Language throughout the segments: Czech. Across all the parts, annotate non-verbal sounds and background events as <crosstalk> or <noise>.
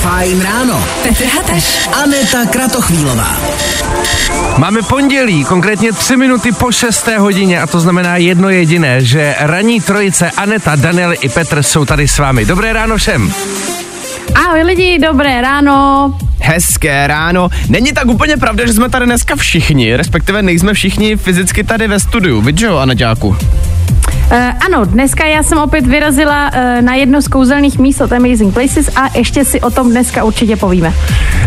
Fajn ráno. Petr Hateš. Aneta Kratochvílová. Máme pondělí, konkrétně 3 minuty po 6. hodině a to znamená jedno jediné, že ranní trojice Aneta, Daniel i Petr jsou tady s vámi. Dobré ráno všem. Ahoj lidi, dobré ráno. Hezké ráno. Není tak úplně pravda, že jsme tady dneska všichni, respektive nejsme všichni fyzicky tady ve studiu, vidíš jo, Aneťáku? Uh, ano, dneska já jsem opět vyrazila uh, na jedno z kouzelných míst od Amazing Places a ještě si o tom dneska určitě povíme.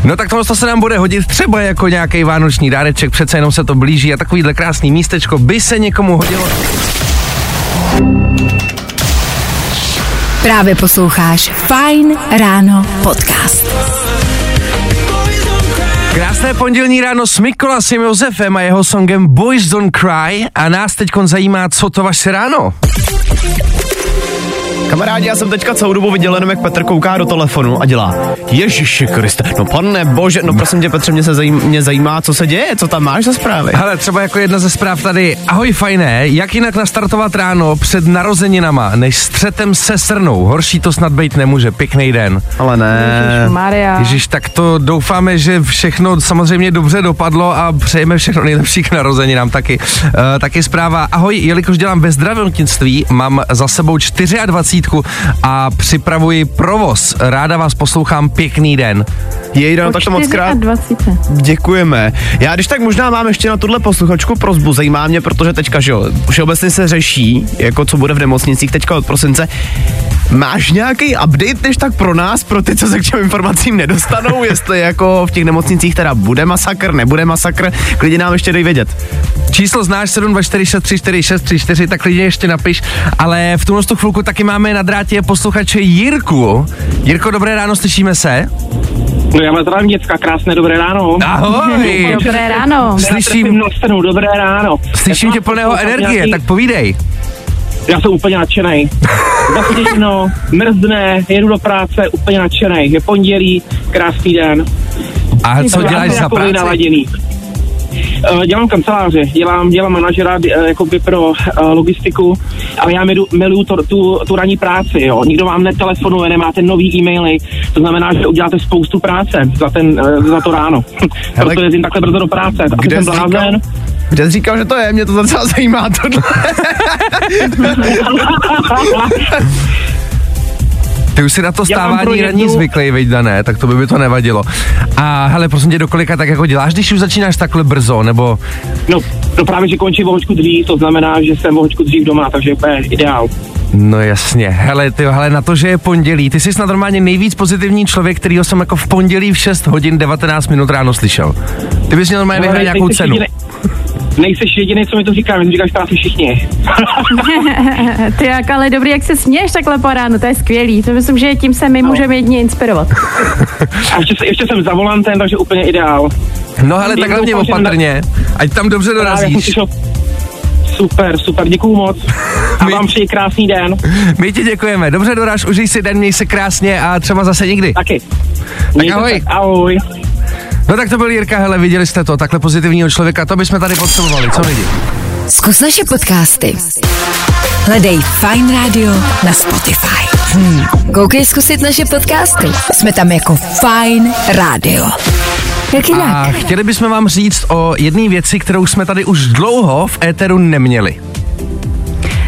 No tak tohle se nám bude hodit třeba jako nějaký vánoční dáreček, přece jenom se to blíží a takovýhle krásný místečko by se někomu hodilo. Právě posloucháš Fajn ráno podcast. Krásné pondělní ráno s Mikolasem Josefem a jeho songem Boys Don't Cry a nás teď zajímá, co to vaše ráno. Kamarádi, já jsem teďka celou dobu viděl jenom, jak Petr kouká do telefonu a dělá Ježiši Kriste, no pane bože, no prosím tě Petře, mě, se zajím, mě zajímá, co se děje, co tam máš za zprávy. Hele, třeba jako jedna ze zpráv tady, ahoj fajné, jak jinak nastartovat ráno před narozeninama, než střetem se srnou, horší to snad být nemůže, pěkný den. Ale ne. Maria. Ježíš, tak to doufáme, že všechno samozřejmě dobře dopadlo a přejeme všechno nejlepší k narozeninám taky. Uh, taky zpráva, ahoj, jelikož dělám ve zdravotnictví, mám za sebou 24 a připravuji provoz. Ráda vás poslouchám, pěkný den. Jej, no, tak to moc krát 24. děkujeme. Já když tak možná mám ještě na tuhle posluchačku prozbu, zajímá mě, protože teďka, že jo, všeobecně se řeší, jako co bude v nemocnicích teďka od prosince. Máš nějaký update, než tak pro nás, pro ty, co se k těm informacím nedostanou, jestli jako v těch nemocnicích teda bude masakr, nebude masakr, klidně nám ještě dej vědět. Číslo znáš 724634634, tak klidně ještě napiš, ale v tuhle tu chvilku taky máme na drátě posluchače Jirku. Jirko, dobré ráno, slyšíme se? No já vás zdravím děcka, krásné dobré ráno. Ahoj! Dobré ráno. Slyším, dobré ráno. slyším tě plného energie, tak povídej. Já jsem úplně nadšený. Zasněženo, mrzne, jedu do práce, úplně nadšený. Je pondělí, krásný den. A co děláš za práci? naladěný. Eh, Dělám kanceláře, dělám, dělám manažera eh, jakoby pro eh, logistiku, ale já milu, miluju to, tu, tu ranní práci, jo. Nikdo vám netelefonuje, nemáte nový e-maily, to znamená, že uděláte spoustu práce za, ten, za to ráno. <laughs> Hele, Proto jezdím takhle brzo do práce. Asi kde jsem jsi říkal? Jsi říkal, že to je? Mě to docela zajímá tohle. Ty už si na to stávání jednu- zvyklý, veď dané, tak to by mi to nevadilo. A hele, prosím tě, do kolika tak jako děláš, když už začínáš takhle brzo, nebo No, no právě, že končí o hoďku dřív, to znamená, že jsem o hoďku dřív doma, takže úplně ideál. No jasně, hele, ty, hele, na to, že je pondělí, ty jsi snad normálně nejvíc pozitivní člověk, kterýho jsem jako v pondělí v 6 hodin 19 minut ráno slyšel. Ty bys měl normálně No, vyhrát nějakou cenu. jedinej- Nejseš jediný, co mi to říká, mi to říkáš práci všichni. <laughs> Ty jak ale dobrý, jak se směješ takhle po ránu, to je skvělý. To myslím, že tím se my můžeme jedině inspirovat. A ještě, se- ještě jsem za volantem, takže úplně ideál. No hele, tak hlavně opatrně, ať tam dobře dorazíš. Super, super, děkuju moc. A My- vám přeji krásný den. My ti děkujeme, dobře doráž, užij si den, měj se krásně a třeba zase někdy. Taky. Mějte ahoj. se. Ahoj. No tak to byl Jirka, hele, viděli jste to, takhle pozitivního člověka, to bychom tady potřebovali, co lidi? Zkus naše podcasty. Hledej Fajn Radio na Spotify. Hmm. Koukej zkusit naše podcasty. Jsme tam jako Fajn Radio. Jak jinak? A chtěli bychom vám říct o jedné věci, kterou jsme tady už dlouho v éteru neměli.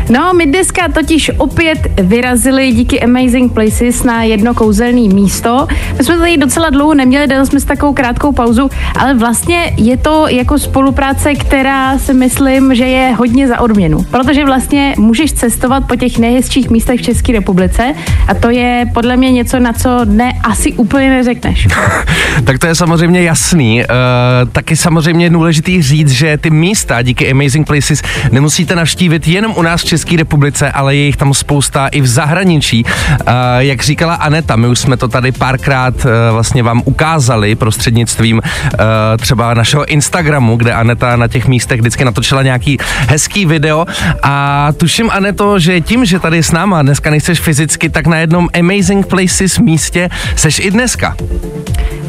No, my dneska totiž opět vyrazili díky Amazing Places na jedno kouzelné místo. My jsme tady docela dlouho neměli, dali jsme si takovou krátkou pauzu, ale vlastně je to jako spolupráce, která si myslím, že je hodně za odměnu. Protože vlastně můžeš cestovat po těch nejhezčích místech v České republice a to je podle mě něco, na co ne asi úplně neřekneš. <laughs> Tak to je samozřejmě jasný. Uh, taky samozřejmě je důležitý říct, že ty místa díky Amazing Places nemusíte navštívit jenom u nás v České republice, ale je jich tam spousta i v zahraničí. Uh, jak říkala Aneta, my už jsme to tady párkrát uh, vlastně vám ukázali prostřednictvím uh, třeba našeho Instagramu, kde Aneta na těch místech vždycky natočila nějaký hezký video a tuším, Aneto, že tím, že tady s náma dneska nejseš fyzicky, tak na jednom Amazing Places místě seš i dneska.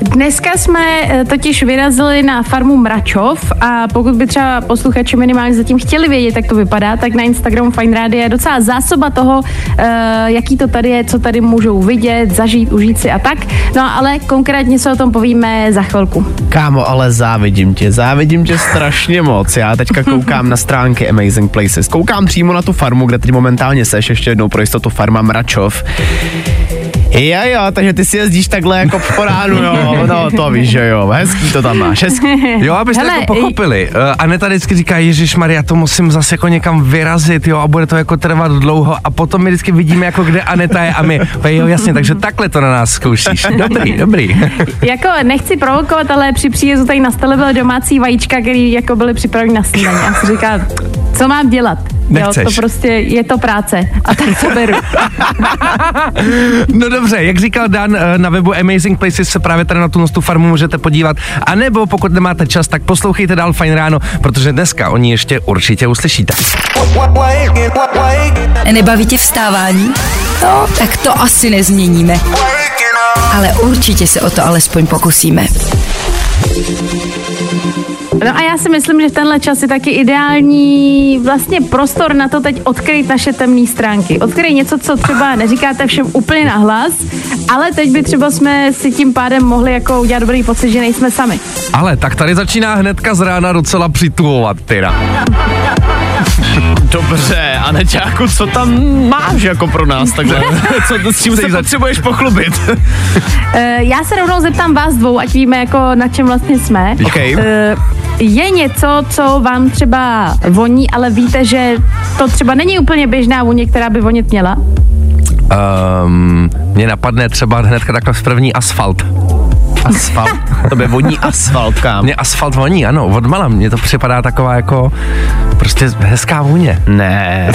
Dneska jsme eh, totiž vyrazili na farmu Mračov a pokud by třeba posluchači minimálně zatím chtěli vědět, jak to vypadá, tak na Instagramu Fine Radio je docela zásoba toho, uh, jaký to tady je, co tady můžou vidět, zažít, užít si a tak. No ale konkrétně se o tom povíme za chvilku. Kámo, ale závidím tě, závidím tě strašně moc. Já teďka <laughs> koukám na stránky Amazing Places. Koukám přímo na tu farmu, kde teď momentálně seš, ještě jednou pro jistotu farma Mračov. Jo, jo, takže ty si jezdíš takhle jako po ránu, jo, no to víš, že jo, hezký to tam máš, hezký. <laughs> Jo, abyste Hele, jako pochopili. Uh, Aneta vždycky říká, Ježíš Maria, to musím zase jako někam vyrazit, jo, a bude to jako trvat dlouho. A potom my vždycky vidíme, jako kde Aneta je a my, jo, jasně, takže takhle to na nás zkoušíš. <laughs> Dobrý, dobrý. <laughs> Jako nechci provokovat, ale při příjezdu tady na stole byly domácí vajíčka, které jako byly připraveny na snídaní. Já si říkám, co mám dělat? Nechceš. Jo, to prostě je to práce. A tak to beru. <laughs> No dobře, jak říkal Dan, eh, na webu Amazing Places se právě tady na tu, tu farmu můžete podívat. A nebo pokud nemáte čas, tak poslouchejte dál Fajn ráno, protože dneska oni ještě určitě uslyšíte. Nebaví tě vstávání? No, tak to asi nezměníme. Ale určitě se o to alespoň pokusíme. No a já si myslím, že tenhle čas je taky ideální vlastně prostor na to teď odkryt naše temné stránky. Odkryt něco, co třeba neříkáte všem úplně nahlas, ale teď by třeba jsme si tím pádem mohli jako udělat dobrý pocit, že nejsme sami. Ale tak tady začíná hnedka z rána docela přitulovat, tyra. Dobře, a Neťáku, co tam máš jako pro nás takhle? <laughs> Co, s čím se potřebuješ pochlubit? <laughs> E, já se rovnou zeptám vás dvou, ať víme, jako na čem vlastně jsme. OK. E, je něco, co vám třeba voní, ale víte, že to třeba není úplně běžná vůně, která by vonit měla? Um, mě napadne třeba hnedka takhle v první asfalt. Asfalt. To by voní asfalt, kam. Mně asfalt voní, ano, odmala. Mně to připadá taková jako prostě hezká vůně. Ne.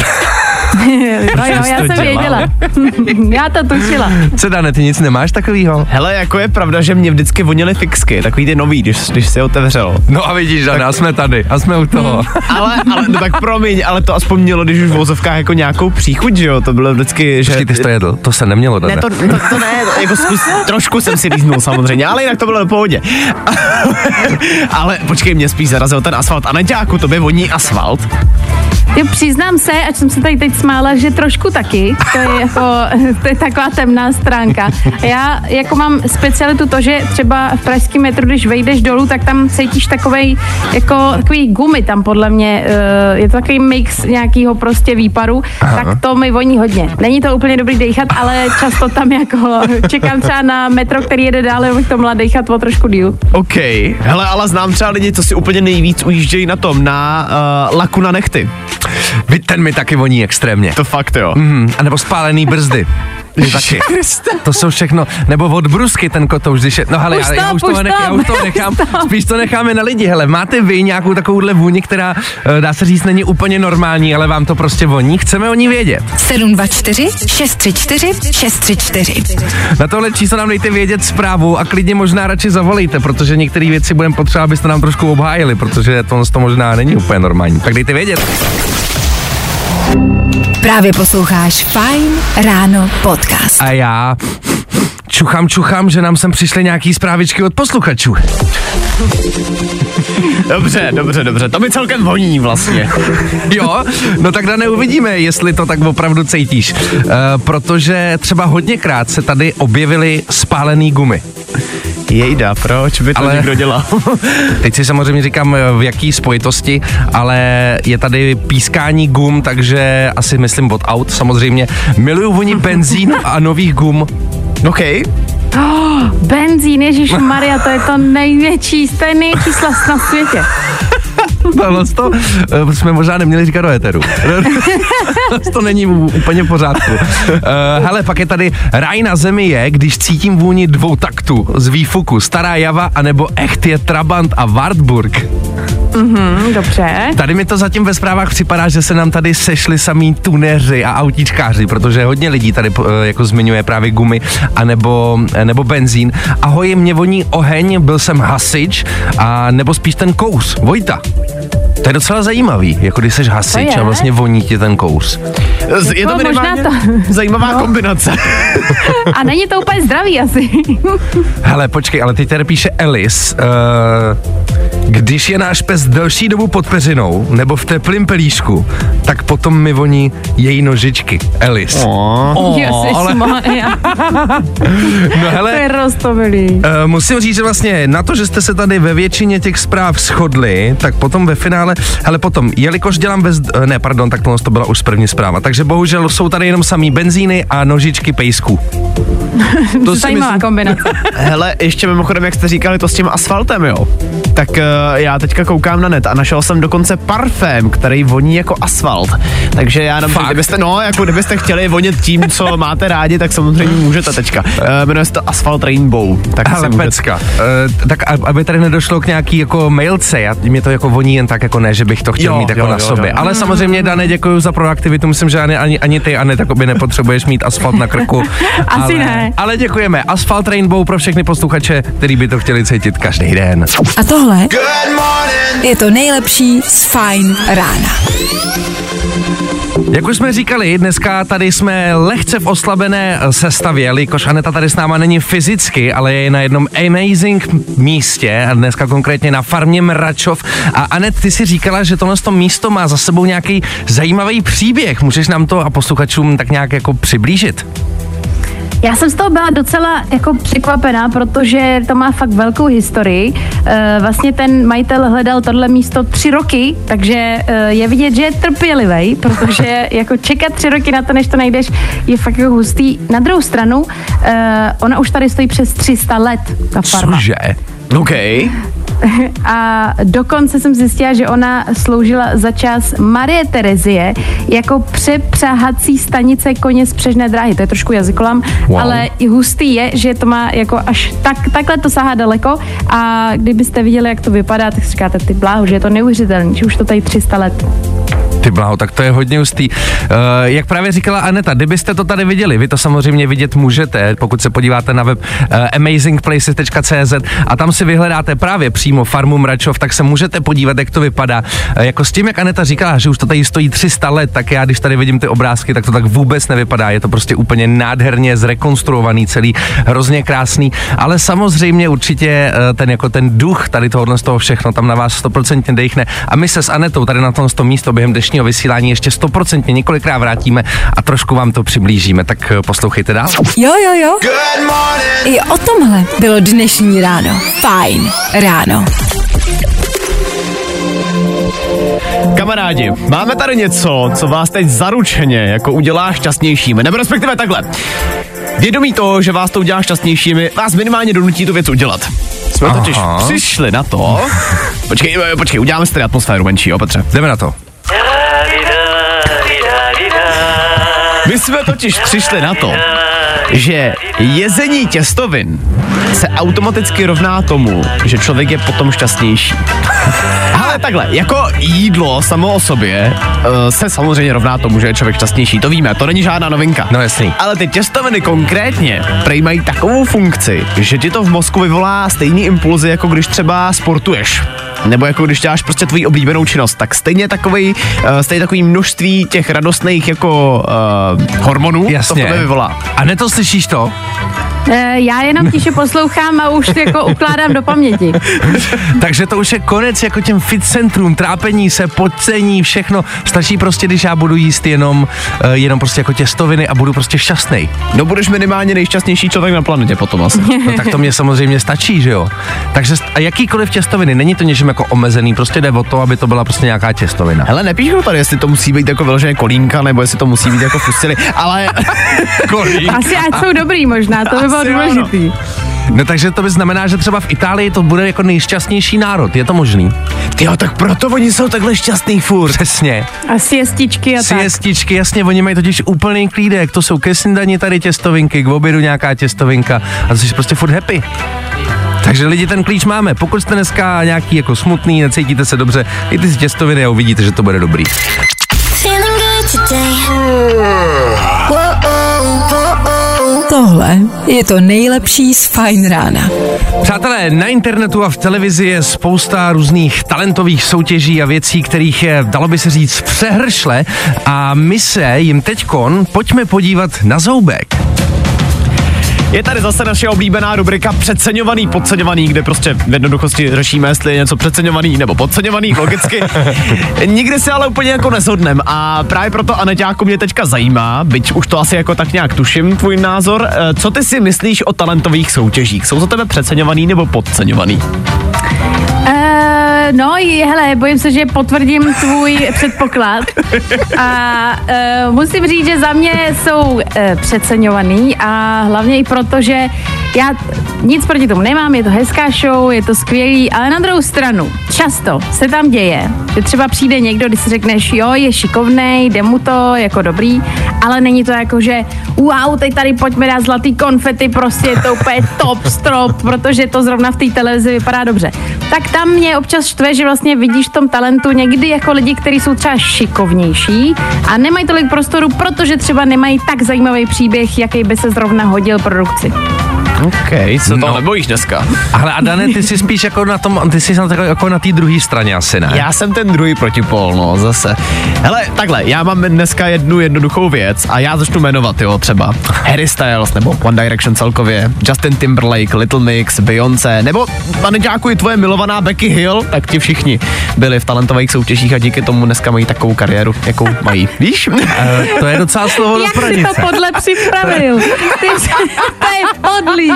<laughs> no jo, já jsem dělal? věděla. <laughs> já to tušila. Co, Dane, ty nic nemáš takovýho? Hele, jako je pravda, že mě vždycky vonily fixky, takový ty nový, když, když si je otevřel. No a vidíš, Dane, a jsme tady, a jsme u toho. Ale, ale, no tak promiň, ale to aspoň mělo, když už v vozovkách jako nějakou příchuť, že jo, to bylo vždycky, že... Počkej, ty jsi to jedl, to se nemělo, Dane. Ne, to, to, to ne, jako zkus, trošku jsem si líznul samozřejmě, ale jinak to bylo v pohodě. <laughs> ale počkej, mě spíš zarazil ten asfalt. A Neťáku, to by voní asfalt. Jo, přiznám se, ať jsem se tady teď smála, že trošku taky. To je jako, to je taková temná stránka. Já jako mám specialitu to, že třeba v pražském metru, když vejdeš dolů, tak tam cítíš takovej, jako takový gumy tam podle mě, eh, je to takový mix nějakého prostě výparu, Aha. tak to mi voní hodně. Není to úplně dobrý dechat, ale často tam jako čekám třeba na metro, který jede dále, abych to mohla dechat o trošku díl. OK. Hele, ale znám třeba lidi, co si úplně nejvíc ujíždějí na tom, na uh, laku na nechty. Ten mi taky voní extrémně. To fakt jo. Mm, a nebo spálený brzdy. <laughs> Taky. To jsou všechno, nebo od brusky ten kotouš, když je, no hele, já, já, to, už toho nech, to, já <laughs> už toho nechám, spíš to necháme na lidi, hele, máte vy nějakou takovouhle vůni, která, eh, dá se říct, není úplně normální, ale vám to prostě voní, chceme o ní vědět. 724 634 634. Na tohle číslo nám dejte vědět zprávu a klidně možná radši zavolejte, protože některé věci budeme potřeba, abyste nám trošku obhájili, protože to, to možná není úplně normální. Tak dejte vědět. Právě posloucháš Fine Ráno podcast. A já čuchám, čuchám, že nám sem přišly nějaký zprávičky od posluchačů. Dobře, dobře, dobře. To mi celkem voní vlastně. Jo, no tak Dane, uvidíme, jestli to tak opravdu cítíš. Uh, protože třeba hodněkrát se tady objevily spálený gumy. Jejda, proč by to Ale- někdo dělal? <laughs> Teď si samozřejmě říkám, eh, v jaký spojitosti, ale je tady pískání gum, takže asi myslím od aut samozřejmě. Miluju voní <laughs> benzínu a nových gum. OK. <gasps> Benzín, Ježíš Maria, to je to největší, to je největší slast na světě. <laughs> <laughs> Tohle to eh, jsme možná neměli říkat do éteru. <laughs> to není úplně v pořádku. Uh, hele, pak je tady Raj na zemi je, když cítím vůni dvou taktů z výfuku. Stará Java anebo Echt je Trabant a Wartburg. Hm, dobře. Tady mi to zatím ve zprávách připadá, že se nám tady sešli samý tuneři a autíčkáři, protože hodně lidí tady eh, jako zmiňuje právě gumy a nebo, nebo benzín. Ahoj, mě voní oheň, byl jsem hasič a nebo spíš ten kous, Vojta. To je docela zajímavý, jako když jsi hasič a vlastně voní ti ten kous. Je to Jako možná minimálně to- zajímavá kombinace. A není to úplně zdravý asi. Hele, počkej, ale teď tady píše Elis. Uh, Když je náš pes delší dobu pod peřinou nebo v teplém pelíšku, tak potom mi voní její nožičky. Elis. Oh. Ježišmarja, <laughs> No to hele, je roztomilý. Uh, musím říct, že vlastně na to, že jste se tady ve většině těch zpráv shodli, tak potom ve finále, ale potom, jelikož dělám bez, eh, ne, pardon, tak tohle to byla už první zpráva, takže bohužel jsou tady jenom samý benzíny a nožičky pejsků. To si Zajímavá myslím, kombinace. <laughs> Hele, ještě mimochodem, jak jste říkali to s tím asfaltem, jo. Tak uh, já teďka koukám na net a našel jsem dokonce parfém, který voní jako asfalt. Takže já Fakt? kdybyste, no, jako kdybyste chtěli vonit tím, co máte rádi, tak samozřejmě můžete teďka. Uh, jmenuje se to Asphalt Rainbow. Tak si Ale můžete- pecka, uh, tak a- aby tady nedošlo k nějaký jako mailce, já, mě to jako voní jen tak jako ne, že bych to chtěl Jo, mít jako jo, na jo, sobě. jo. Ale samozřejmě, Dane, děkuji za proaktivitu, myslím, že ani, ani, ani ty, Ane, takoby nepotřebuješ mít asfalt na krku. <laughs> Asi ale, ne. Ale děkujeme. Asfalt Rainbow pro všechny posluchače, který by to chtěli cítit každý den. A tohle je to nejlepší z Fine rána. Jak už jsme říkali, dneska tady jsme lehce v oslabené sestavě, jelikož Aneta tady s náma není fyzicky, ale je na jednom amazing místě, a dneska konkrétně na farmě Mračov. A Anet, ty si říkala, že tohle to místo má za sebou nějaký zajímavý příběh. Můžeš nám to a posluchačům tak nějak jako přiblížit? Já jsem z toho byla docela jako překvapená, protože to má fakt velkou historii. E, vlastně ten majitel hledal tohle místo tři roky, takže e, je vidět, že je trpělivý, <laughs> protože jako čekat tři roky na to, než to najdeš, je fakt jako hustý. Na druhou stranu, e, ona už tady stojí přes 300 let, ta farma. Cože? OK. <laughs> A dokonce jsem zjistila, že ona sloužila za čas Marie Terezie jako přepřáhací stanice koně z přežné dráhy. To je trošku jazykolam, wow. ale i hustý je, že to má jako až tak, takhle to sahá daleko a kdybyste viděli, jak to vypadá, tak si říkáte, ty bláho, že je to neuvěřitelné, že už to tady 300 let. Bláho, tak to je hodně hustý. Uh, jak právě říkala Aneta, kdybyste to tady viděli, vy to samozřejmě vidět můžete, pokud se podíváte na web uh, amazingplaces.cz a tam si vyhledáte právě přímo farmu Mračov, tak se můžete podívat, jak to vypadá. Uh, jako s tím, jak Aneta říkala, že už to tady stojí 300 let, tak já, když tady vidím ty obrázky, tak to tak vůbec nevypadá. Je to prostě úplně nádherně zrekonstruovaný celý, hrozně krásný, ale samozřejmě určitě uh, ten jako ten duch tady tohohle z toho všechno tam na vás 100% dechne. A my se s Anetou tady na tom to místo během dnešního vysílání ještě 100% několikrát vrátíme a trošku vám to přiblížíme, tak eh, poslouchejte dál. Jo, jo, jo. I o tomhle bylo dnešní ráno. Fajn ráno. Kamarádi, máme tady něco, co vás teď zaručeně jako udělá šťastnějšími, nebo respektive takhle. Vědomí toho, že vás to udělá šťastnějšími, vás minimálně donutí tu věc udělat. Jsme Aha. totiž přišli na to. <laughs> Počkej, eh, počkej, uděláme si tady atmosféru menší, jo, Petře. Jdeme na to. My jsme totiž přišli na to, že jezení těstovin se automaticky rovná tomu, že člověk je potom šťastnější. <laughs> Ale takhle, jako jídlo samo o sobě uh, se samozřejmě rovná tomu, že je člověk šťastnější. To víme, to není žádná novinka. No jasný. Ale ty těstoviny konkrétně prej mají takovou funkci, že ti to v mozku vyvolá stejný impulzy, jako když třeba sportuješ. Nebo jako když děláš prostě tvoji oblíbenou činnost, tak stejně takový, uh, stejně takový množství těch radostných jako uh, hormonů Jasně. to v vyvolá. A ne to slyšíš to? E, já jenom tiše poslouchám a už jako ukládám do paměti. <laughs> Takže to už je konec jako těm fit centrum, trápení se, podcení, všechno. Stačí prostě, když já budu jíst jenom, uh, jenom prostě jako těstoviny a budu prostě šťastný. No budeš minimálně nejšťastnější člověk na planetě potom asi. <laughs> No tak to mě samozřejmě stačí, že jo? Takže a jakýkoliv těstoviny, není to něčím jako omezený, prostě jde o to, aby to byla prostě nějaká těstovina. Hele, nepíšu tady, jestli to musí být jako vyloženě kolínka, nebo jestli to musí být jako fusily, ale... <laughs> Asi ať jsou dobrý možná, to by bylo důležitý. No takže to by znamená, že třeba v Itálii to bude jako nejšťastnější národ, je to možný? Jo, tak proto oni jsou takhle šťastný furt. Přesně. A siestičky a tak. Siestičky, jasně, oni mají totiž úplný klídek, to jsou ke snídani tady těstovinky, k obědu nějaká těstovinka a to jsi prostě furt happy. Takže lidi, ten klíč máme. Pokud jste dneska nějaký jako smutný, necítíte se dobře, jděte si těstoviny a uvidíte, že to bude dobrý. Feeling good today. Tohle je to nejlepší z Fajn rána. Přátelé, na internetu a v televizi je spousta různých talentových soutěží a věcí, kterých je, dalo by se říct, přehršle a my se jim teďkon pojďme podívat na zoubek. Je tady zase naše oblíbená rubrika Přeceňovaný, podceňovaný, kde prostě v jednoduchosti řešíme, jestli je něco přeceňovaný nebo podceňovaný, logicky. <laughs> Nikdy se ale úplně jako neshodnem a právě proto Aneťáku mě teďka zajímá, byť už to asi jako tak nějak tuším, tvůj názor. Eh, Co ty si myslíš o talentových soutěžích? Jsou za tebe přeceňovaný nebo podceňovaný? Uh, no, hele, bojím se, že potvrdím tvůj předpoklad. A uh, musím říct, že za mě jsou uh, přeceňovaný a hlavně i proto, že já nic proti tomu nemám, je to hezká show, je to skvělý, ale na druhou stranu, často se tam děje, že třeba přijde někdo, když si řekneš, jo, je šikovnej, jde mu to, jako dobrý, ale není to jako, že wow, teď tady pojďme dát zlatý konfety, prostě je to úplně top strop, protože to zrovna v té televizi vypadá dobře. Tak tam mě občas štve, že vlastně vidíš v tom talentu někdy jako lidi, kteří jsou třeba šikovnější a nemají tolik prostoru, protože třeba nemají tak zajímavý příběh, jaký by se zrovna hodil produkci. OK, co to No. nebojíš dneska? Ale a Dane, ty jsi spíš jako na tom, ty jsi na takové, jako na té druhé straně asi, ne? Já jsem ten druhý protipol, no, zase. Hele, takhle, já mám dneska jednu jednoduchou věc a já začnu jmenovat, jo, třeba Harry Styles nebo One Direction celkově, Justin Timberlake, Little Mix, Beyoncé, nebo, pane Děku, i tvoje milovaná Becky Hill, tak ti všichni byli v talentových soutěžích a díky tomu dneska mají takovou kariéru, jakou mají. Víš? Eh, to je docela slovo do Jak si poradice. to podle připravil? Ty, to je podlý.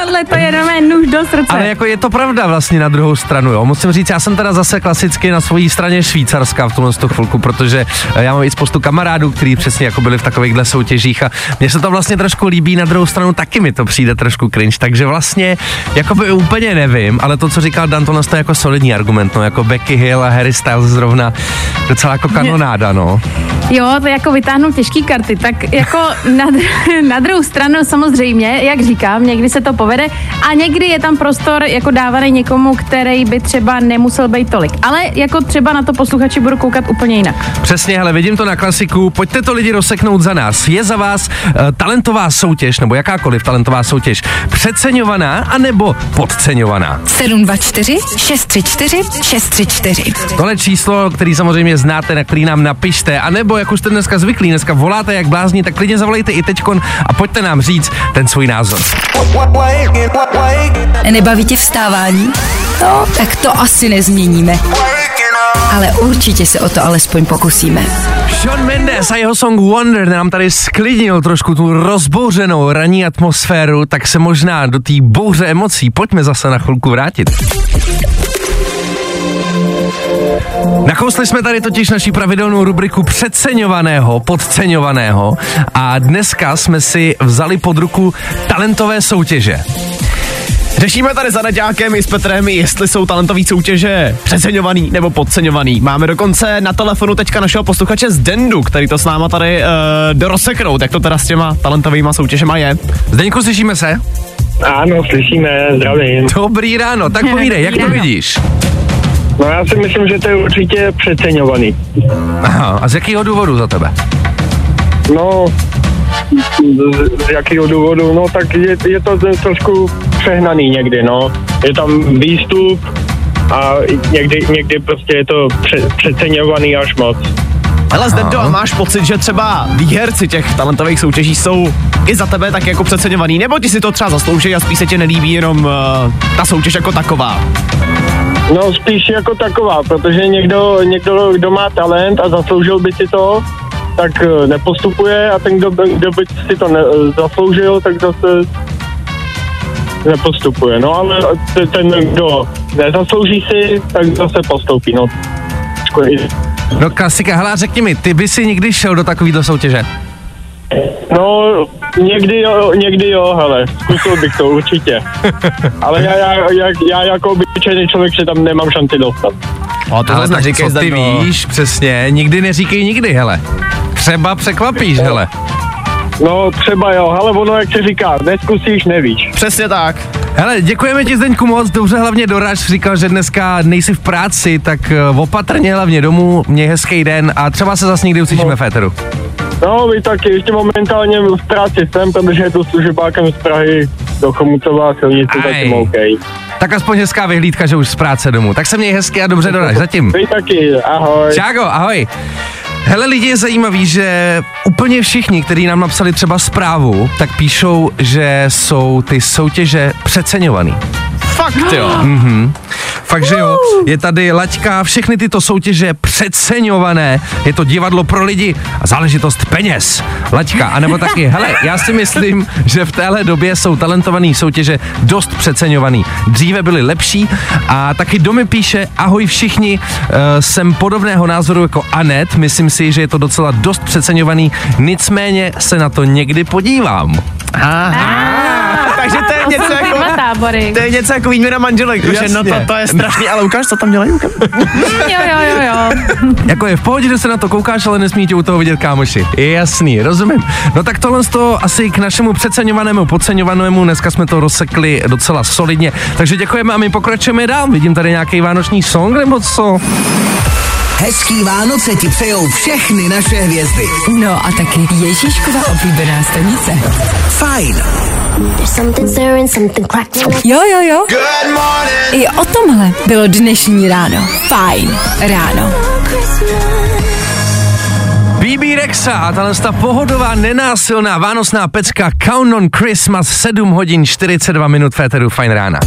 Tohle to je normálně nůž do srdce. Ale jako je to pravda vlastně na druhou stranu, jo. Musím říct, já jsem teda zase klasicky na svojí straně Švýcarska v tomhle chvilku, protože eh, já mám i spoustu kamarádů, kteří přesně jako byli v takovýchhle soutěžích a mně se to vlastně trošku líbí, na druhou stranu taky mi to přijde trošku cringe, takže vlastně jako by úplně nevím, ale to, co říkal Dan, to je jako solidní argument, no, jako Becky Hill a Harry Styles zrovna docela jako kanonáda, no. Jo, to jako vytáhnout těžký karty, tak jako na, <laughs> na druhou stranu samozřejmě, jak říkám, někdy se to povede a někdy je tam prostor jako dávaný někomu, který by třeba nemusel být tolik. Ale jako třeba na to posluchači budou koukat úplně jinak. Přesně, hele, vidím to na klasiku. Pojďte to lidi rozseknout za nás. Je za vás uh, talentová soutěž, nebo jakákoliv talentová soutěž, přeceňovaná anebo podceňovaná? 724 634 634. Tohle číslo, který samozřejmě znáte, na který nám napište, anebo jak už jste dneska zvyklí, dneska voláte jak blázni, tak klidně zavolejte i teďkon a pojďte nám říct ten svůj názor. Nebaví tě vstávání? No, tak to asi nezměníme. Ale určitě se o to alespoň pokusíme. Sean Mendes a jeho song Wonder nám tady sklidnil trošku tu rozbouřenou ranní atmosféru, tak se možná do té bouře emocí pojďme zase na chvilku vrátit. Nakousli jsme tady totiž naší pravidelnou rubriku přeceňovaného, podceňovaného a dneska jsme si vzali pod ruku talentové soutěže. Řešíme tady za Naďákem i s Petrem, jestli jsou talentové soutěže přeceňovaný nebo podceňovaný. Máme dokonce na telefonu teďka našeho posluchače z Dendu, který to s náma tady uh, dorozseknout, jak to teda s těma talentovými soutěžema je. Zdeňku, slyšíme se? Ano, slyšíme, zdravím. Dobrý ráno, tak povídej, jak to vidíš? No já si myslím, že to je určitě přeceňovaný. Aha, a z jakého důvodu za tebe? No, z, z jakého důvodu? No tak je, je to trošku přehnaný někdy, no. Je tam výstup a někdy, někdy prostě je to pře, přeceňovaný až moc. Ale Zdendo, a máš pocit, že třeba výherci těch talentových soutěží jsou i za tebe tak jako přeceňovaný, nebo ti si to třeba zaslouží a spíš se tě nelíbí jenom uh, ta soutěž jako taková? No spíš jako taková, protože někdo, někdo, kdo má talent a zasloužil by si to, tak eh, nepostupuje a ten, kdo, kdo by si to ne, zasloužil, tak zase nepostupuje. No ale te- ten, kdo nezaslouží si, tak zase postoupí. No. No klasika, hele, řekni mi, ty by si někdy šel do takovýhle soutěže? No, někdy jo, někdy jo, hele, zkusil bych to určitě. <laughs> Ale já, já, já, já jako obyčejný člověk se tam nemám šanci dostat. O, to Ale zase tak neříkej, co ty Zdendo. víš, přesně, nikdy neříkej nikdy, hele. Třeba překvapíš, hele. No třeba jo, ale ono, jak se říká, neskusíš, nevíš. Přesně tak. Hele, děkujeme ti Zdeňku moc, dobře hlavně doraž, říkal, že dneska nejsi v práci, tak eh, opatrně hlavně domů, měj hezký den a třeba se zase někdy uslyšíme v éteru. No, vy taky, ještě momentálně v práci jsem, protože je to služebákem z Prahy do Chomucová silnice, zatím OK. Tak aspoň hezká vyhlídka, že už z práce domů. Tak se měj hezky a dobře doraž, <laughs> zatím. Vy taky, ahoj. Čágo, ahoj. Hele lidi, je zajímavý, že úplně všichni, kteří nám napsali třeba zprávu, tak píšou, že jsou ty soutěže přeceňovaný. Fakt jo. Mhm. Fakt, že jo. Je tady laťka, všechny tyto soutěže přeceňované. Je to divadlo pro lidi a záležitost peněz. Laťka, anebo taky, hele, já si myslím, že v téhle době jsou talentovaný soutěže dost přeceňovaný. Dříve byly lepší a taky Domy píše, ahoj všichni, uh, jsem podobného názoru jako Anet, myslím si, že je to docela dost přeceňovaný, nicméně se na to někdy podívám. Aha. <laughs> Takže to <laughs> něco jako... Dva tábory. To je něco jako výměna manželek, že no to, to je strašný, ale ukáž, co tam dělají. Jo, jo, jo, jo. <laughs> Jako je v pohodě, že se na to koukáš, ale nesmí tě u toho vidět kámoši. Je jasný, rozumím. No tak tohle z toho asi k našemu přeceňovanému, podceňovanému, dneska jsme to rozsekli docela solidně. Takže děkujeme a my pokračujeme dál. Vidím tady nějaký vánoční song nebo co? Hezký Vánoce ti přejou všechny naše hvězdy. No a taky Ježíškova oblíbená stanice. Fajn. Jo, jo, jo. I o tomhle bylo dnešní ráno. Fajn ráno. BB Rexa a tahle ta pohodová, nenásilná vánočná pecka Count on Christmas 7 hodin 42 minut Féteru Fajn rána.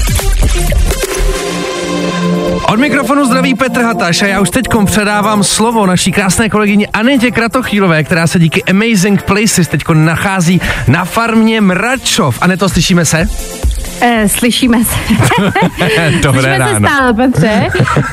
Od mikrofonu zdraví Petr Hataš a já už teďkom předávám slovo naší krásné kolegyni Anetě Kratochýlové, která se díky Amazing Places teďko nachází na farmě Mračov. Aneto, slyšíme se? Eh, slyšíme se. <laughs> Dobré slyšíme ráno. se stále, Petře.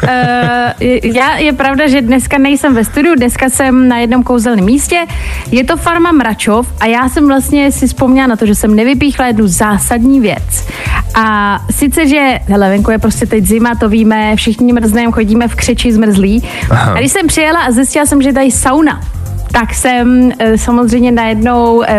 Eh, já, je pravda, že dneska nejsem ve studiu, dneska jsem na jednom kouzelném místě. Je to farma Mračov a já jsem vlastně si vzpomněla na to, že jsem nevypíchla jednu zásadní věc. A sice, že, hele, venku je prostě teď zima, to víme, všichni mrzneme, chodíme v křeči zmrzlí. Aha. A když jsem přijela a zjistila jsem, že je tady sauna, tak jsem e, samozřejmě najednou e,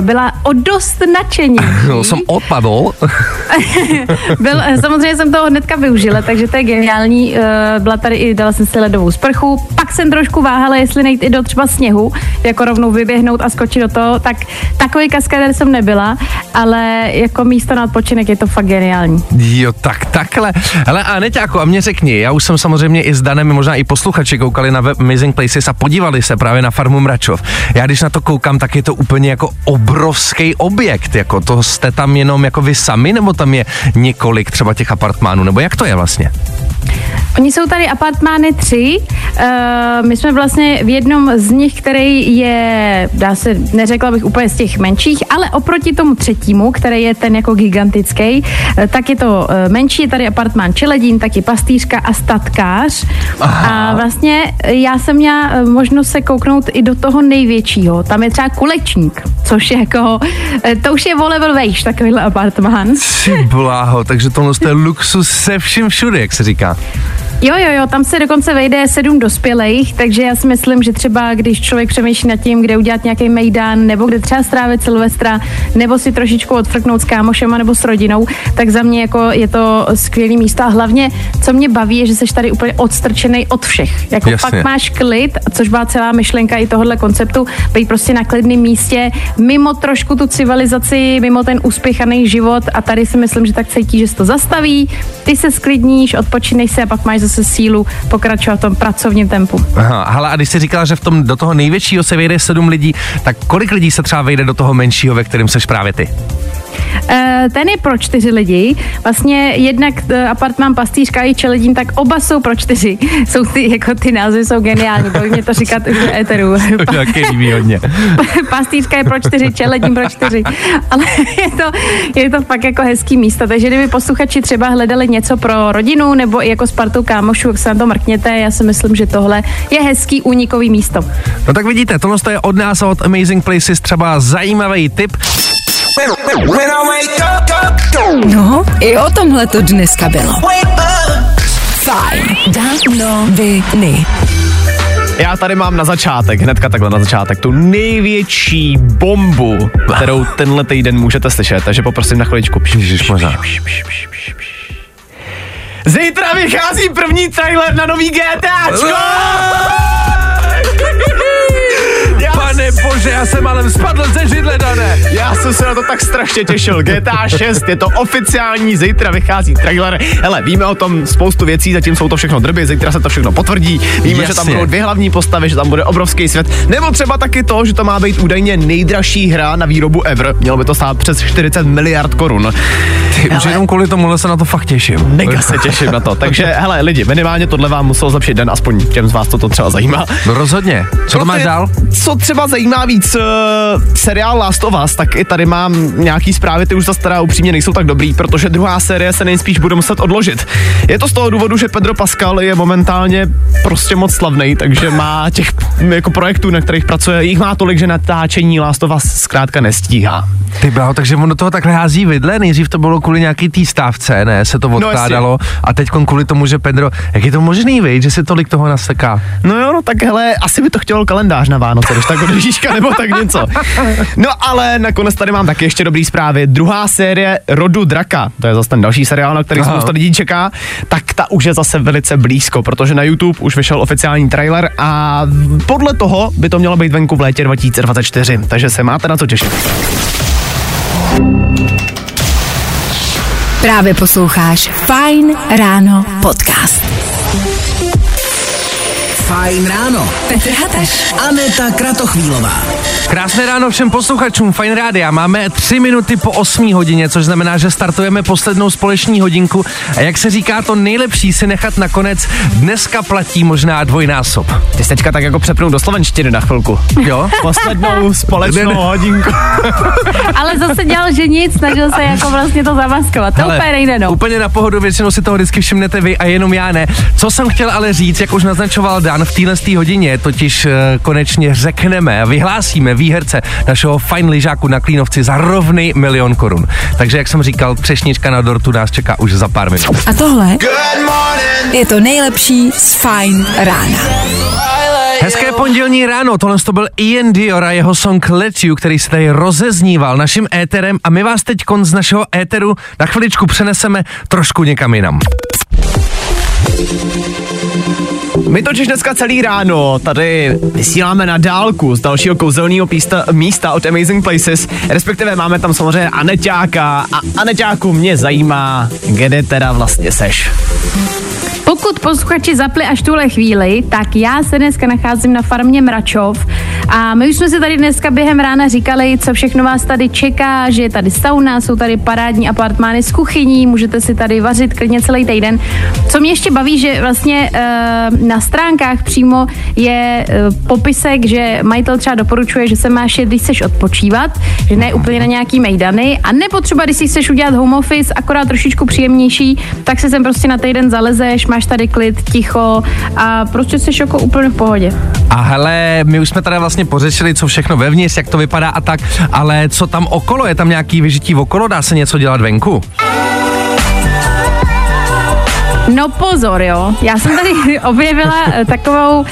byla o dost nadšení. <laughs> No, jsem odpadl. <laughs> Byl, eh, samozřejmě jsem toho hnedka využila, takže to je geniální. Eh, Byla tady i, dala jsem si ledovou sprchu, pak jsem trošku váhala, jestli nejít i do třeba sněhu, jako rovnou vyběhnout a skočit do toho, tak takový kaskadér jsem nebyla, ale jako místo na odpočinek je to fakt geniální. Jo, tak takhle. Hele, a Neťáko, a mě řekni, já už jsem samozřejmě i s Danem, možná i posluchači koukali na web Amazing Places a podívali se právě na farmu Mračov. Já když na to koukám, tak je to úplně jako obrovský objekt, jako to jste tam jenom jako vy sami, nebo tam je několik třeba těch apartmánů, nebo jak to je vlastně? Oni jsou tady apartmány tři. Uh, my jsme vlastně v jednom z nich, který je, dá se, neřekla bych úplně z těch menších, ale oproti tomu třetímu, který je ten jako gigantický, uh, tak je to uh, menší, je tady apartmán Čeledín, taky pastýřka a statkář. Aha. A vlastně já jsem měla možnost se kouknout i do toho největšího. Tam je třeba kulečník, což je jako, uh, to už je o level vejš, takovýhle apartmán. Ty bláho, takže tohle je luxus se vším všude, jak se říká. Jo, jo, jo, tam se dokonce vejde sedm dospělých, takže já si myslím, že třeba když člověk přemýšlí nad tím, kde udělat nějaký mejdan, nebo kde třeba strávit Silvestra, nebo si trošičku odfrknout s kámošema nebo s rodinou, tak za mě jako je to skvělý místo a hlavně, co mě baví, je, že jsi tady úplně odstrčený od všech. Jako Jasně. fakt máš klid, což byla celá myšlenka i tohohle konceptu, být prostě na klidném místě, mimo trošku tu civilizaci, mimo ten uspěchaný život a tady si myslím, že tak cítí, že se to zastaví, ty se sklidníš, odpočineš se a pak máš zase sílu pokračovat v tom pracovním tempu. Aha, hele, a když jsi říkala, že v tom do toho největšího se vejde sedm lidí, tak kolik lidí se třeba vejde do toho menšího, ve kterém seš právě ty? Eh, ten je pro čtyři lidi. Vlastně jednak eh, apartmán Pastýřka i Čeledín, tak oba jsou pro čtyři. <laughs> Jsou ty, jako ty názvy jsou geniální, baví mě to říkat už v éteru. <laughs> Taky líbí hodně. <laughs> Pastýřka je pro čtyři, Čeledín pro čtyři. Ale je to, je to fakt jako hezký místo. Takže kdyby posluchači třeba hledali něco pro rodinu nebo i jako s partou kámošů, jak se na to mrkněte, já si myslím, že tohle je hezký únikový místo. No tak vidíte, tohle je od nás a od Amazing Places třeba zajímavý tip. No, i o tomhle to dneska bylo. Fajn. Dávno viny. Já tady mám na začátek, hnedka takhle na začátek, tu největší bombu, kterou tenhle týden můžete slyšet, takže poprosím na chviličku. Zítra vychází první trailer na nový GTAčko! Pane bože, já jsem ale spadl ze židle, Dané. Já jsem se na to tak strašně těšil. GTA 6, je to oficiální, zítra vychází trailer. Hele, víme o tom spoustu věcí, zatím jsou to všechno drby, zítra se to všechno potvrdí. Víme, Jasně. že tam budou dvě hlavní postavy, že tam bude obrovský svět. Nebo třeba taky to, že to má být údajně nejdražší hra na výrobu ever. Mělo by to stát přes 40 miliard korun. Ty, už jenom kvůli tomu se na to fakt těším. Mega se těším na to. Takže, hele, lidi, minimálně tohle vám muselo zlepšit den, aspoň těm z vás, co to třeba zajímá. No rozhodně. Co to máš dál? Co třeba zajímá víc uh, seriál Last of Us, tak i tady mám nějaký zprávy, ty už zase teda upřímně nejsou tak dobrý, protože druhá série se nejspíš bude muset odložit. Je to z toho důvodu, že Pedro Pascal je momentálně prostě moc slavný, takže má těch jako projektů, na kterých pracuje, jich má tolik, že natáčení Last of Us zkrátka nestíhá. Ty bláho, takže on do toho takhle hází vidle, nejdřív to bylo kvůli nějaký té stávce, ne, se to odkládalo a teď kvůli tomu, že Pedro, jak je to možný, viď, že si tolik toho naseká? No jo, no tak hele, asi by to chtělo kalendář na Vánoce, když tak Ježíška nebo tak něco. No ale nakonec tady mám taky ještě dobrý zprávy. Druhá série Rodu Draka, to je zase ten další seriál, na který Aha. spousta lidí čeká, tak ta už je zase velice blízko, protože na YouTube už vyšel oficiální trailer a podle toho by to mělo být venku v létě 2024, takže se máte na co těšit. Právě posloucháš Fine Ráno podcast. Fajn ráno. Petr Hataš. Aneta Kratochvílová. Krásné ráno všem posluchačům Fine Rádia. Máme tři minuty po 8 hodině, což znamená, že startujeme poslednou společní hodinku. A jak se říká, to nejlepší si nechat nakonec. Dneska platí možná dvojnásob. Ty teďka tak jako přepnul do slovenštiny na chvilku. Jo? <laughs> Poslednou společnou hodinku. <laughs> Ale zase dělal, že nic, snažil se jako vlastně to zamaskovat. To Hele, úplně nejde, no. Úplně na pohodu, většinou si toho vždycky všimnete vy a jenom já ne. Co jsem chtěl ale říct, jak už naznačoval Dan, v téhle hodině totiž uh, konečně řekneme a vyhlásíme výherce našeho fajn lyžáku na Klínovci za rovný milion korun. Takže jak jsem říkal, třešnička na dortu nás čeká už za pár minut. A tohle je to nejlepší z Fine rána. Hezké pondělní ráno, tohle to byl Ian Dior a jeho song Let You, který se tady rozezníval naším éterem a my vás teď z našeho éteru na chviličku přeneseme trošku někam jinam. My totiž dneska celý ráno tady vysíláme na dálku z dalšího kouzelného místa, místa od Amazing Places, respektive máme tam samozřejmě Aneťáka a Aneťáku mě zajímá, kde teda vlastně seš. Pokud posluchači zapli až tuhle chvíli, tak já se dneska nacházím na farmě Mračov a my už jsme si tady dneska během rána říkali, co všechno vás tady čeká, že je tady sauna, jsou tady parádní apartmány s kuchyní, můžete si tady vařit klidně celý týden. Co mě ještě baví, že vlastně e, na stránkách přímo je e, popisek, že majitel třeba doporučuje, že se máš jet, když chceš odpočívat, že ne úplně na nějaký mejdany, a nebo třeba, když si chceš udělat home office, akorát trošičku příjemnější, tak se sem prostě na týden zalezeš, máš tady klid, ticho a prostě jsi jako úplně v pohodě. A hele, my už jsme tady vlastně pořešili, co všechno vevnitř, jak to vypadá a tak, ale co tam okolo, je tam nějaký vyžití okolo, dá se něco dělat venku? No pozor, jo. Já jsem tady <laughs> objevila eh, takovou uh,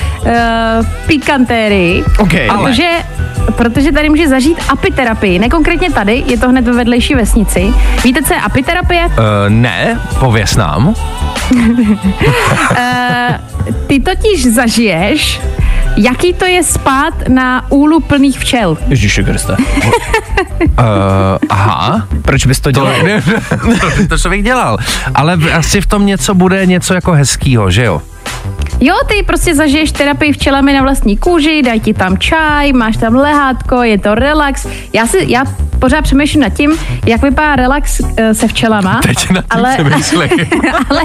pikantérii, OK. protože, protože tady může zažít apiterapii. Nekonkrétně tady, je to hned ve vedlejší vesnici. Víte, co je apiterapie? Uh, ne, pověs nám. Uh, <laughs> ty totiž zažiješ, jaký to je spát na úlu plných včel. Ježíši Kriste. Uh, aha. Proč bys to To, dělal? <laughs> to, to člověk dělal. Ale asi v tom něco bude něco jako hezkýho, že jo? Jo, ty prostě zažiješ terapii včelami na vlastní kůži, dají ti tam čaj, máš tam lehátko, je to relax. Já si, já pořád přemýšlím nad tím, jak vypadá relax eh, se včelama. Teď na tím ale, <laughs> ale,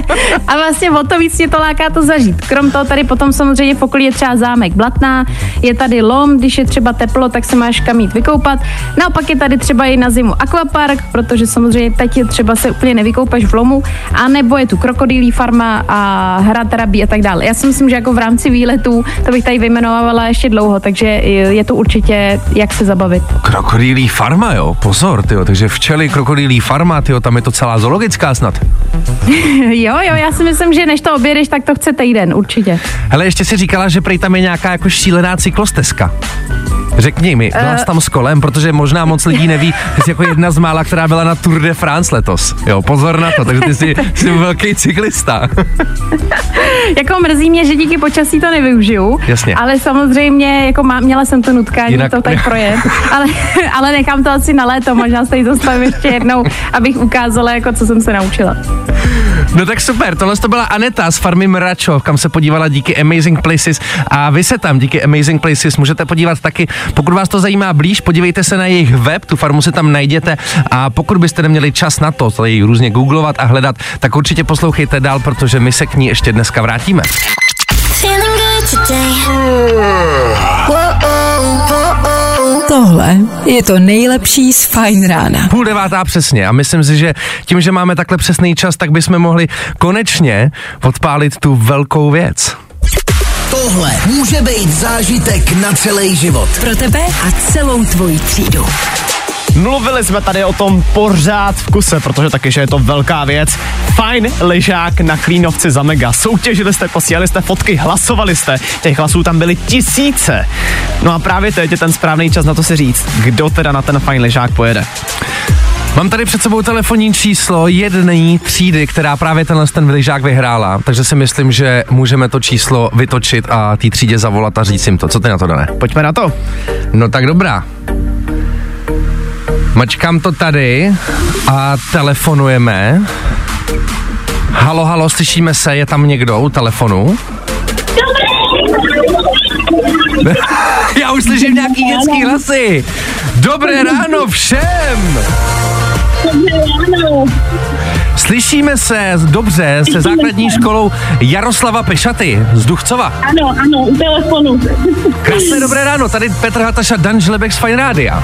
a vlastně o to víc mě to láká to zažít. Krom toho tady potom samozřejmě v okolí je třeba zámek Blatná, je tady lom, když je třeba teplo, tak se máš kam jít vykoupat. Naopak je tady třeba i na zimu akvapark, protože samozřejmě teď je třeba se úplně nevykoupaš v lomu, a nebo je tu krokodýlí farma a hra terapii a tak dále. Já si myslím, že jako v rámci výletů, to bych tady vyjmenovala ještě dlouho, takže je tu určitě jak se zabavit. Krokodýlí farma, jo, pozor, tyjo, takže včely, krokodýlí farma, tyjo, tam je to celá zoologická snad. <laughs> jo, jo, já si myslím, že než to objedeš, tak to chce týden, určitě. Hele, ještě si říkala, že prej tam je nějaká jako šílená cyklostezka. Řekni mi, byla Eh. jsi tam s kolem, protože možná moc lidí neví, ty jsi jako jedna z mála, která byla na Tour de France letos. Jo, pozor na to, takže ty jsi, jsi velký cyklista. <laughs> Jako mrzí mě, že díky počasí to nevyužiju. Jasně. Ale samozřejmě, jako má, měla jsem to nutkání Jinak- to tady projet. <laughs> Ale, ale nechám to asi na léto, možná se tady zastavím ještě jednou, abych ukázala, jako co jsem se naučila. No tak super, tohle to byla Aneta z farmy Mračov, kam se podívala díky Amazing Places a vy se tam díky Amazing Places můžete podívat taky. Pokud vás to zajímá blíž, podívejte se na jejich web, tu farmu si tam najděte a pokud byste neměli čas na to, tady různě googlovat a hledat, tak určitě poslouchejte dál, protože my se k ní ještě dneska vrátíme. Feeling good today. Tohle je to nejlepší z Fine rána. Půl devátá přesně a myslím si, že tím, že máme takhle přesný čas, tak bychom mohli konečně odpálit tu velkou věc. Tohle může být zážitek na celý život. Pro tebe a celou tvoji třídu. Mluvili jsme tady o tom pořád v kuse, protože taky, že je to velká věc. Fajn ležák na Klínovci za mega. Soutěžili jste, posílali jste fotky, hlasovali jste. Těch hlasů tam byly tisíce. No a právě teď je ten správný čas na to si říct, kdo teda na ten fajn ležák pojede. Mám tady před sebou telefonní číslo jedné třídy, která právě tenhle ten lyžák vyhrála, takže si myslím, že můžeme to číslo vytočit a té třídě zavolat a říct jim to. Co ty na to, Dané? Pojďme na to. No tak dobrá. Mačkám to tady a telefonujeme. Halo, halo, slyšíme se, je tam někdo u telefonu? <laughs> Já už slyším nějaký dětský hlasy. Dobré ráno všem! Slyšíme se dobře se základní školou Jaroslava Pešaty z Duchcova. Ano, ano, u telefonu. Krásné dobré ráno, tady Petr Hataša, Dan Žlebek z Fine Rádia.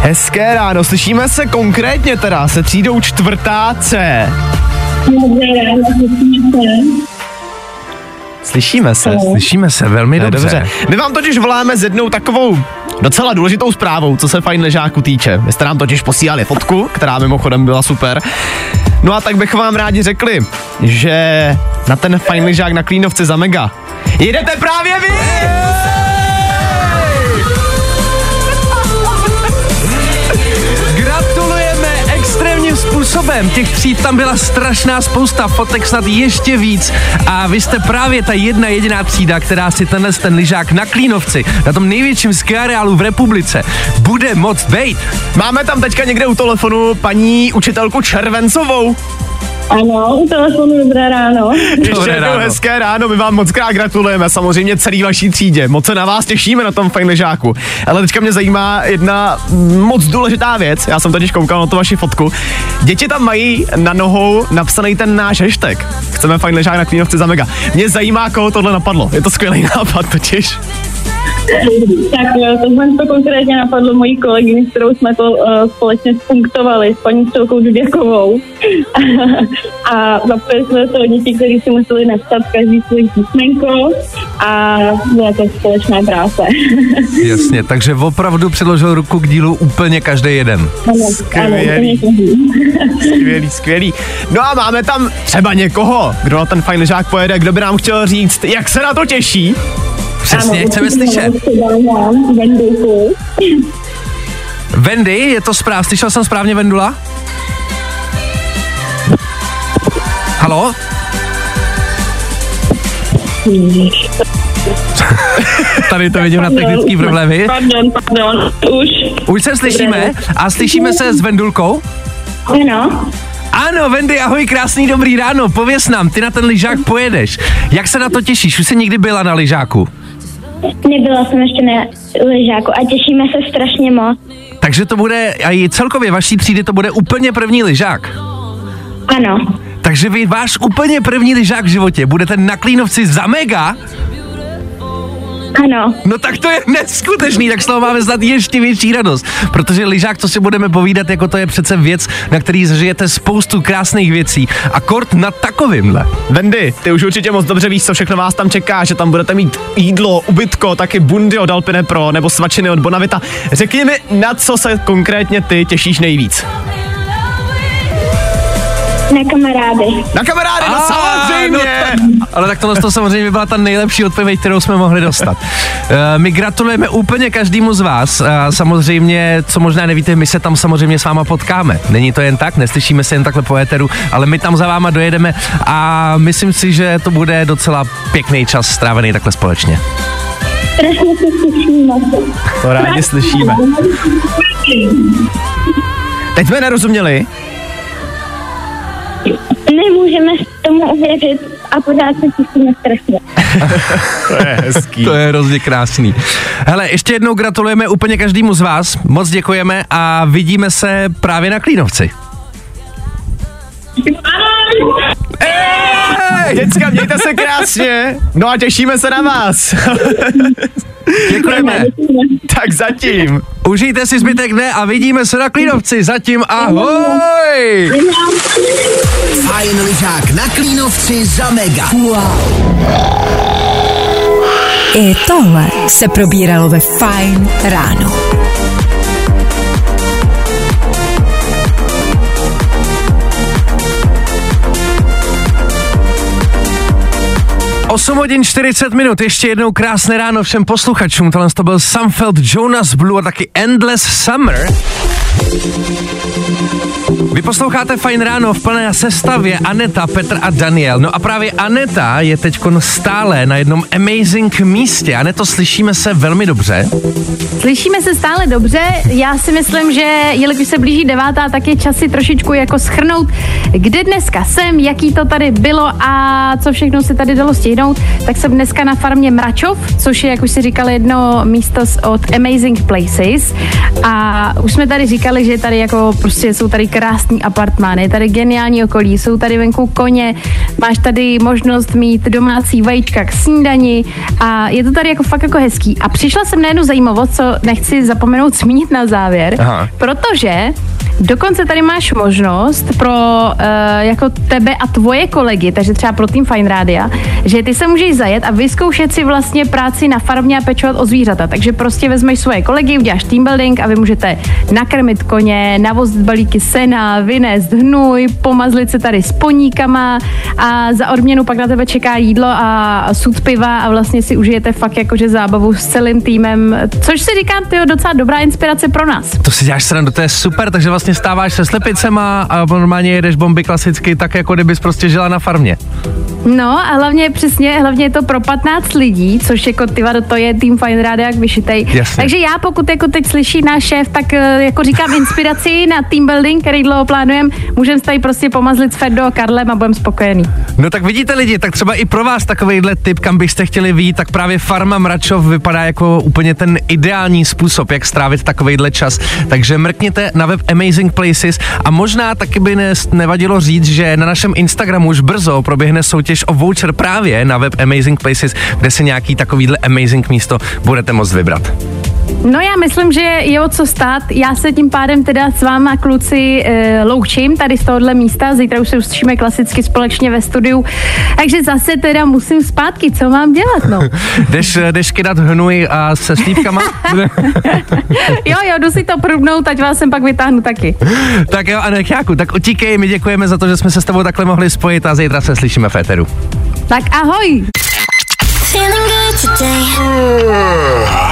Hezké ráno, slyšíme se konkrétně teda se třídou čtvrtá C. Slyšíme se. Slyšíme se. Slyšíme se velmi dobře. dobře. My vám totiž voláme s jednou takovou docela důležitou zprávou, co se fajn ležáku týče. Vy jste nám totiž posílali fotku, která mimochodem byla super. No a tak bychom vám rádi řekli, že na ten fajn ležák na Klínovce za mega jedete právě vy! Gratulujeme způsobem. Těch tříd tam byla strašná spousta, fotek snad ještě víc. A vy jste právě ta jedna jediná třída, která si tenhle ten lyžák na Klínovci, na tom největším ski areálu v republice, bude moc bejt. Máme tam teďka někde u telefonu paní učitelku Červencovou. Ano, u telefonu dobré ráno. Ještě Dobré jednou ráno. hezké ráno, my vám moc krát gratulujeme, samozřejmě celý vaší třídě. Moc se na vás těšíme na tom fajn ležáku. Ale teďka mě zajímá jedna moc důležitá věc, já jsem totiž koukal na tu vaši fotku. Děti tam mají na nohou napsaný ten náš hashtag. Chceme fajn ležák na Klínovci za mega. Mě zajímá, koho tohle napadlo. Je to skvělý <laughs> nápad totiž. Tak jo, tohle to konkrétně napadlo mojí kolegyni, s kterou jsme to uh, společně spunktovali s paní Stolkou Duděkovou. <laughs> a zapojili jsme to děti, které si museli napsat každý svůj písmenko a byla to společná práce. <laughs> Jasně, takže opravdu přiložil ruku k dílu úplně každý jeden. Skvělý. <laughs> Skvělý, skvělý. No a máme tam třeba někoho, kdo na ten fajn ležák pojede, kdo by nám chtěl říct, jak se na to těší. Přesně, Ano, chceme slyšet. Vendejku. <laughs> Wendy, je to správ, slyšel jsem správně Vendula? Halo? <laughs> Tady to vidím na technický problémy. Pardon, pardon, už. Už se slyšíme a slyšíme se s Vendulkou? Ano. Ano, Vendy, ahoj, krásný dobrý ráno, pověs nám, ty na ten lyžák pojedeš. Jak se na to těšíš? Už jsi někdy byla na lyžáku? Nebyla jsem ještě na lyžáku a těšíme se strašně moc. Takže to bude, a i celkově vaší třídy to bude úplně první lyžák. Ano. Takže vy váš úplně první lyžák v životě budete na Klínovci za mega? Ano. No tak to je neskutečný, tak z toho máme snad ještě větší radost. Protože lyžák, to si budeme povídat, jako to je přece věc, na který zažijete spoustu krásných věcí. A kort na takovýmhle. Vendy, ty už určitě moc dobře víš, co všechno vás tam čeká, že tam budete mít jídlo, ubytko, taky bundy od Alpine Pro nebo svačiny od Bonavita. Řekni mi, na co se konkrétně ty těšíš nejvíc. Na kamarády. Na kamarády, no samozřejmě. no ale tak tohle to samozřejmě byla ta nejlepší odpověď, kterou jsme mohli dostat. <laughs> Eh, My gratulujeme úplně každému z vás. A samozřejmě, co možná nevíte, my se tam samozřejmě s váma potkáme. Není to jen tak, neslyšíme se jen takhle po éteru, ale my tam za váma dojedeme a myslím si, že to bude docela pěkný čas strávený takhle společně. Strašně se těšíme. To rádi slyšíme. Teď jsme nerozuměli. Nemůžeme tomu uvěřit a pořád se těšíme strašně. <laughs> To je hezký. To je hrozně krásný. Hele, ještě jednou gratulujeme úplně každému z vás, moc děkujeme a vidíme se právě na Klínovci. Děcka, mějte se krásně. No a těšíme se na vás. <laughs> Děkujeme. tak zatím. Užijte si zbytek dne a vidíme se na Klínovci. Zatím ahoj! Fajn lyžák na Klínovci za mega. I tohle se probíralo ve Fine ráno. Osm hodin 40 minut, ještě jednou krásné ráno všem posluchačům. Tohle to byl Samfeld Jonas Blue a taky Endless Summer. Vy posloucháte Fajn ráno v plné sestavě Aneta, Petr a Daniel. No a právě Aneta je teď stále na jednom amazing místě. Aneto, slyšíme se velmi dobře. Slyšíme se stále dobře. Já si myslím, že jelikož se blíží devátá, tak je čas si trošičku jako schrnout, kde dneska jsem, jaký to tady bylo a co všechno se tady dalo stihnout. Tak jsem dneska na farmě Mračov, což je, jak už si říkal, jedno místo od Amazing Places. A už jsme tady říkali, že tady jako prostě jsou tady krásný apartmány, je tady geniální okolí, jsou tady venku koně, máš tady možnost mít domácí vajíčka k snídani a je to tady jako fakt jako hezký. A přišla jsem na jednu zajímavost, co nechci zapomenout zmínit na závěr, Aha. protože Dokonce tady máš možnost pro uh, jako tebe a tvoje kolegy, takže třeba pro tým Fine Rádia, že ty se můžeš zajet a vyzkoušet si vlastně práci na farmě a pečovat o zvířata. Takže prostě vezmeš svoje kolegy, uděláš team building a vy můžete nakrmit koně, navozit balíky sena, vynést hnůj, pomazlit se tady s poníkama a za odměnu pak na tebe čeká jídlo a sud piva a vlastně si užijete fakt jakože zábavu s celým týmem, což si říkám, to je docela dobrá inspirace pro nás. To si děláš srandu, to je super, takže vlastně stáváš se slepicema a normálně jedeš bomby klasicky, tak jako kdybys prostě žila na farmě. No a hlavně přesně, hlavně je to pro 15 lidí, což jako ty vado, to je tým Fine Radio jak vyšitej. Jasně. Takže já pokud jako teď slyší náš šéf, tak eh, jako říkám inspiraci na team building, který dlouho plánujeme, můžeme tady prostě pomazlit s Ferdo a Karlem a budeme spokojený. No tak vidíte lidi, tak třeba i pro vás takovýhle tip, kam byste chtěli vít, tak právě Farma Mračov vypadá jako úplně ten ideální způsob, jak strávit takovýhle čas. Takže mrkněte na web Amazing Places a možná taky by ne, nevadilo říct, že na našem Instagramu už brzo proběhne soutěž o voucher právě na web Amazing Places, kde se nějaký takovýhle amazing místo budete moct vybrat. No já myslím, že je o co stát. Já se tím pádem teda s váma kluci e, loučím tady z tohohle místa. Zítra už se uslyšíme klasicky společně ve studiu. Takže zase teda musím zpátky. Co mám dělat, no? <laughs> Jdeš, jdeš kydat hnůj a se slívkama? <laughs> jo, jo, jdu si to prubnout, ať vás sem pak vytáhnu taky. tak jo, Anecháku, tak utíkej, my děkujeme za to, že jsme se s tebou takhle mohli spojit a zítra se slyšíme v éteru. Tak ahoj! Feeling good today.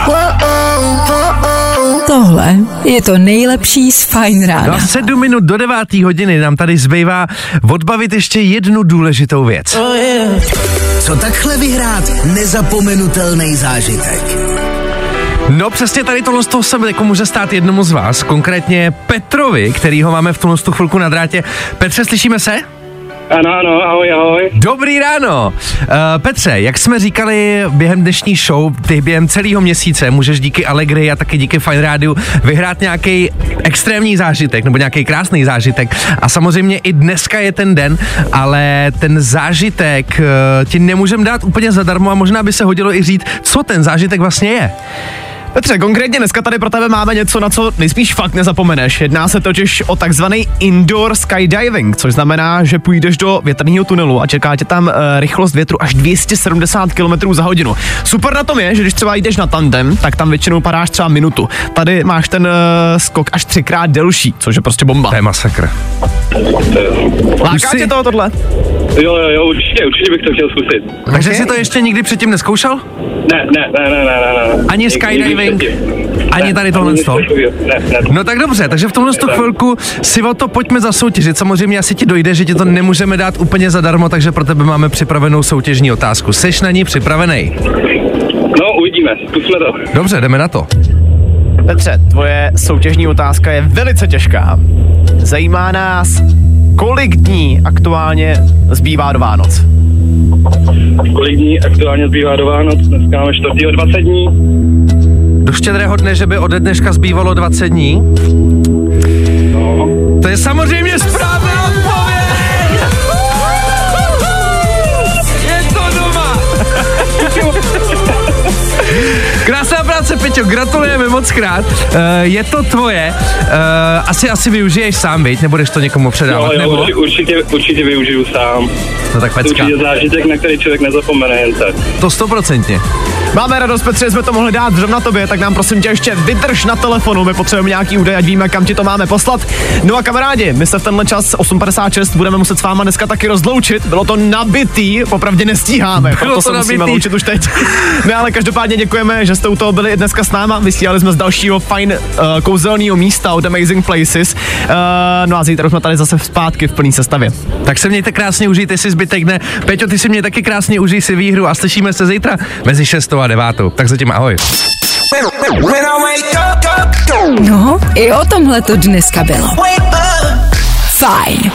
Tohle je to nejlepší z Fine No rána. a sedm minut do devátý hodiny nám tady zbývá odbavit ještě jednu důležitou věc. Co takhle vyhrát nezapomenutelný zážitek? No přesně tady tohle z toho se jako může stát jednomu z vás, konkrétně Petrovi, který ho máme v tuhle tu chvilku na drátě. Petře, slyšíme se? Ano, ano, ahoj, ahoj. Dobrý ráno. Uh, Petře, jak jsme říkali během dnešní show, ty během celého měsíce můžeš díky Allegri a taky díky Fine Radio vyhrát nějaký extrémní zážitek nebo nějaký krásný zážitek. A samozřejmě i dneska je ten den, ale ten zážitek uh, ti nemůžeme dát úplně zadarmo a možná by se hodilo i říct, co ten zážitek vlastně je. Petře, konkrétně dneska tady pro tebe máme něco, na co nejspíš fakt nezapomeneš. Jedná se totiž o takzvaný indoor skydiving, což znamená, že půjdeš do větrného tunelu a čeká tě tam uh, rychlost větru až 270 km za hodinu. Super na tom je, že když třeba jdeš na tandem, tak tam většinou padáš třeba minutu. Tady máš ten uh, skok až třikrát delší, což je prostě bomba. To je masakr. Láká tě to tohle? Jo, jo, jo, určitě, určitě bych to chtěl zkusit. Takže jsi to ještě nikdy předtím neskoušel? Ne, ne, ne, ne, ne, ne, ne. Ani skydiving? Předtím. Ani Ne, tady tohle to? Ne, ne. No tak dobře, takže v tomhle tu chvilku si o to pojďme zasoutěžit. Samozřejmě asi ti dojde, že ti to nemůžeme dát úplně zadarmo, takže pro tebe máme připravenou soutěžní otázku. Seš na ní připravený? No, uvidíme, zkusme to. Dobře, jdeme na to. Petře, tvoje soutěžní otázka je velice těžká. Zajímá nás, kolik dní aktuálně zbývá do Vánoc. Kolik dní aktuálně zbývá do Vánoc? Dneska máme 4. 20 dní. Do štědrého dne, že by ode dneška zbývalo 20 dní? No. To je samozřejmě správná odpověď! Je to doma! Krásná práce, Peťo, gratulujeme moc krát. Uh, je to tvoje. Uh, asi asi využiješ sám, viď? Nebudeš to někomu Jo, předávat, jo, nebo? určitě, určitě, využiju sám. No tak To pecka. určitě zážitek, na který člověk nezapomene jen tak. To stoprocentně. Máme radost, Petře, že jsme to mohli dát zrovna tobě, tak nám prosím tě ještě vydrž na telefonu, my potřebujeme nějaký údaj, ať víme, kam ti to máme poslat. No a kamarádi, my se v tenhle čas 8.56 budeme muset s váma dneska taky rozloučit. Bylo to nabitý, popravdě nestíháme, Bylo proto to se musíme nabitý. loučit už teď. No ale každopádně děkujeme, že jste u toho byli i dneska s náma, vysílali jsme z dalšího fajn uh, kouzelného místa od Amazing Places. Uh, no a zítra už jsme tady zase zpátky v plné sestavě. Tak se mějte krásně, užijte si zbytek dne. Peťo, ty si mě taky krásně užij si výhru a slyšíme se zítra mezi 6 a 9. Tak zatím ahoj. No, i o tomhle to dneska bylo. Fajn